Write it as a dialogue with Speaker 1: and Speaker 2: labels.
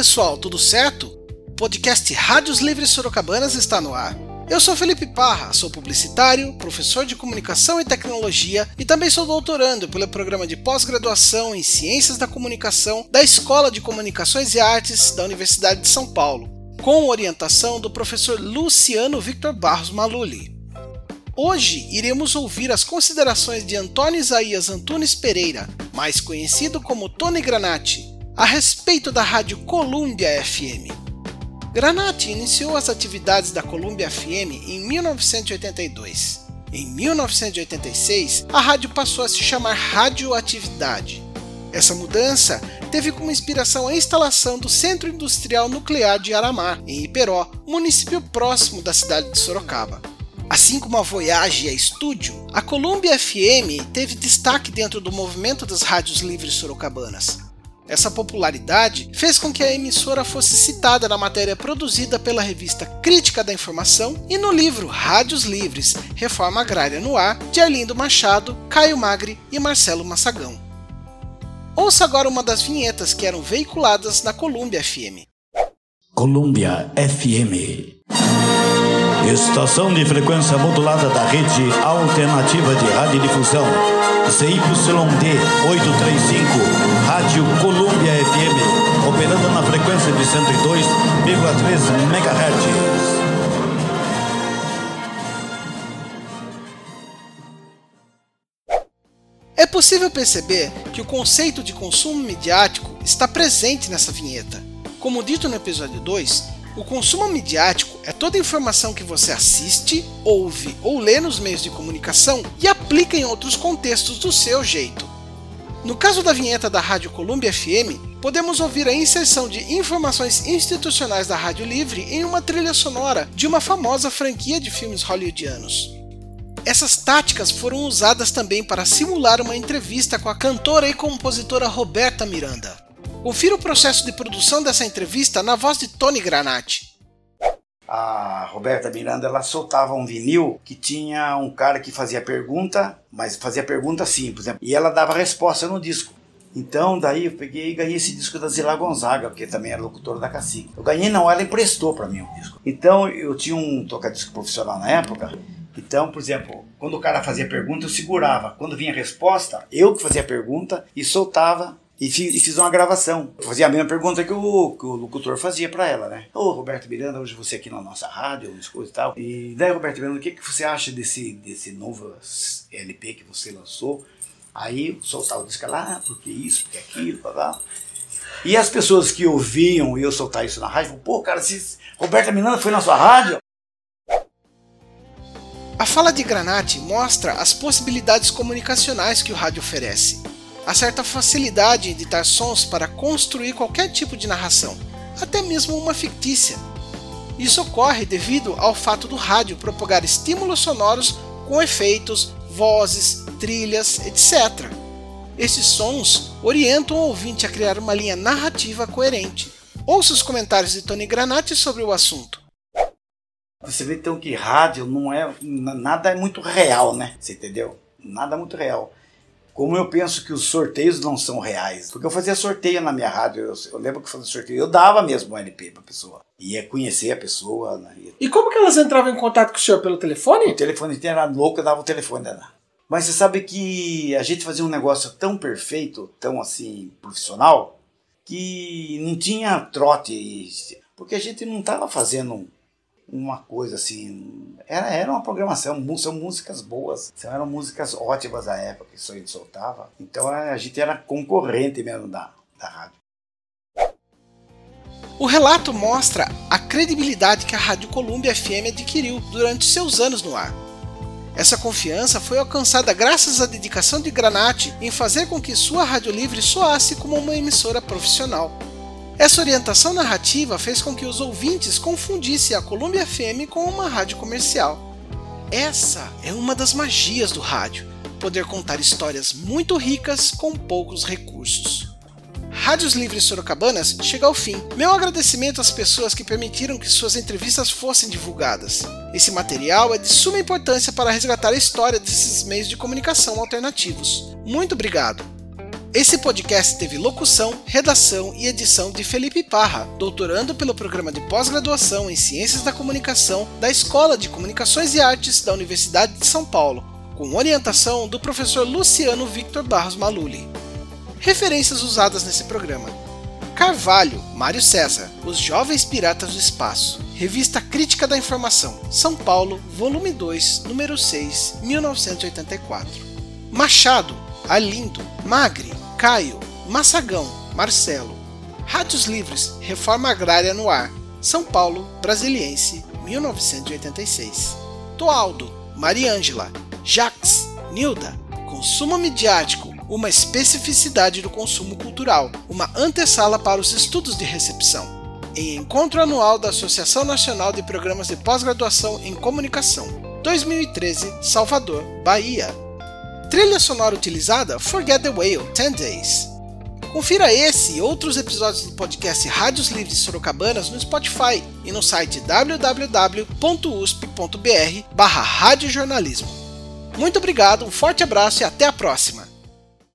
Speaker 1: pessoal, tudo certo? O podcast Rádios Livres Sorocabanas está no ar. Eu sou Felipe Parra, sou publicitário, professor de comunicação e tecnologia e também sou doutorando pelo programa de pós-graduação em Ciências da Comunicação da Escola de Comunicações e Artes da Universidade de São Paulo, com orientação do professor Luciano Victor Barros Maluli. Hoje iremos ouvir as considerações de Antônio Isaías Antunes Pereira, mais conhecido como Tony Granati, a respeito da rádio Columbia FM. Granati iniciou as atividades da Columbia FM em 1982. Em 1986, a rádio passou a se chamar Radioatividade. Essa mudança teve como inspiração a instalação do Centro Industrial Nuclear de Aramar, em Iperó, município próximo da cidade de Sorocaba. Assim como a Voyage e a Estúdio, a Columbia FM teve destaque dentro do movimento das rádios livres sorocabanas. Essa popularidade fez com que a emissora fosse citada na matéria produzida pela revista Crítica da Informação e no livro Rádios Livres Reforma Agrária no Ar, de Arlindo Machado, Caio Magri e Marcelo Massagão. Ouça agora uma das vinhetas que eram veiculadas na Columbia FM.
Speaker 2: Columbia FM Estação de frequência modulada da rede alternativa de radiodifusão. ZYD 835, Rádio Columbia FM, operando na frequência de 102,3 MHz.
Speaker 1: É possível perceber que o conceito de consumo midiático está presente nessa vinheta. Como dito no episódio 2, o consumo midiático é toda informação que você assiste, ouve ou lê nos meios de comunicação e aplica em outros contextos do seu jeito. No caso da vinheta da Rádio Columbia FM, podemos ouvir a inserção de informações institucionais da Rádio Livre em uma trilha sonora de uma famosa franquia de filmes hollywoodianos. Essas táticas foram usadas também para simular uma entrevista com a cantora e compositora Roberta Miranda. Confira o processo de produção dessa entrevista na voz de Tony Granati.
Speaker 3: A Roberta Miranda ela soltava um vinil que tinha um cara que fazia pergunta, mas fazia pergunta simples, né? e ela dava resposta no disco. Então, daí eu peguei e ganhei esse disco da Zila Gonzaga, porque também era locutora da Cacique. Eu ganhei, não, ela emprestou para mim o disco. Então, eu tinha um tocadisco profissional na época. Então, por exemplo, quando o cara fazia pergunta, eu segurava. Quando vinha a resposta, eu que fazia a pergunta e soltava e, fiz uma gravação. Eu fazia a mesma pergunta que o, que o locutor fazia para ela, né? Ô, oh, Roberto Miranda, hoje você aqui na nossa rádio, coisas e tal. E daí, Roberto Miranda, o que, que você acha desse, desse novo LP que você lançou? Aí soltava o disco lá, ah, porque isso, porque aquilo, blá, blá. E as pessoas que ouviam eu soltar isso na rádio, pô, cara, se Roberto Miranda foi na sua rádio?
Speaker 1: A fala de Granati mostra as possibilidades comunicacionais que o rádio oferece há certa facilidade em editar sons para construir qualquer tipo de narração, até mesmo uma fictícia. Isso ocorre devido ao fato do rádio propagar estímulos sonoros com efeitos, vozes, trilhas, etc. Esses sons orientam o ouvinte a criar uma linha narrativa coerente. Ouça os comentários de Tony Granati sobre o assunto.
Speaker 3: Você vê então que rádio não é nada é muito real, né? Você entendeu? Nada muito real. Como eu penso que os sorteios não são reais. Porque eu fazia sorteio na minha rádio, eu, eu lembro que eu fazia sorteio, eu dava mesmo um LP pra pessoa. Ia conhecer a pessoa. Né?
Speaker 1: E como que elas entravam em contato com o senhor? Pelo telefone?
Speaker 3: O telefone era louco, eu dava o telefone dela. Mas você sabe que a gente fazia um negócio tão perfeito, tão assim, profissional, que não tinha trote. Porque a gente não estava fazendo uma coisa assim. Era, era uma programação, são músicas boas, eram músicas ótimas da época que isso aí soltava. Então a gente era concorrente mesmo da, da rádio.
Speaker 1: O relato mostra a credibilidade que a Rádio Columbia FM adquiriu durante seus anos no ar. Essa confiança foi alcançada graças à dedicação de Granati em fazer com que sua rádio livre soasse como uma emissora profissional. Essa orientação narrativa fez com que os ouvintes confundissem a Columbia FM com uma rádio comercial. Essa é uma das magias do rádio, poder contar histórias muito ricas com poucos recursos. Rádios Livres Sorocabanas chega ao fim. Meu agradecimento às pessoas que permitiram que suas entrevistas fossem divulgadas. Esse material é de suma importância para resgatar a história desses meios de comunicação alternativos. Muito obrigado! Esse podcast teve locução, redação e edição de Felipe Parra, doutorando pelo programa de pós-graduação em Ciências da Comunicação da Escola de Comunicações e Artes da Universidade de São Paulo, com orientação do professor Luciano Victor Barros Maluli. Referências usadas nesse programa: Carvalho, Mário César, Os Jovens Piratas do Espaço, Revista Crítica da Informação, São Paulo, volume 2, número 6, 1984. Machado, Arlindo, Magri, Caio, Massagão, Marcelo. Rádios Livres, Reforma Agrária no Ar, São Paulo, Brasiliense, 1986. Toaldo, Mariângela, Jax, Nilda, Consumo Midiático, uma especificidade do consumo cultural, uma antessala para os estudos de recepção. Em encontro anual da Associação Nacional de Programas de Pós-Graduação em Comunicação, 2013, Salvador, Bahia. Trilha sonora utilizada Forget the Whale 10 Days. Confira esse e outros episódios do podcast Rádios Livres Sorocabanas no Spotify e no site www.usp.br/radiojornalismo. Muito obrigado, um forte abraço e até a próxima!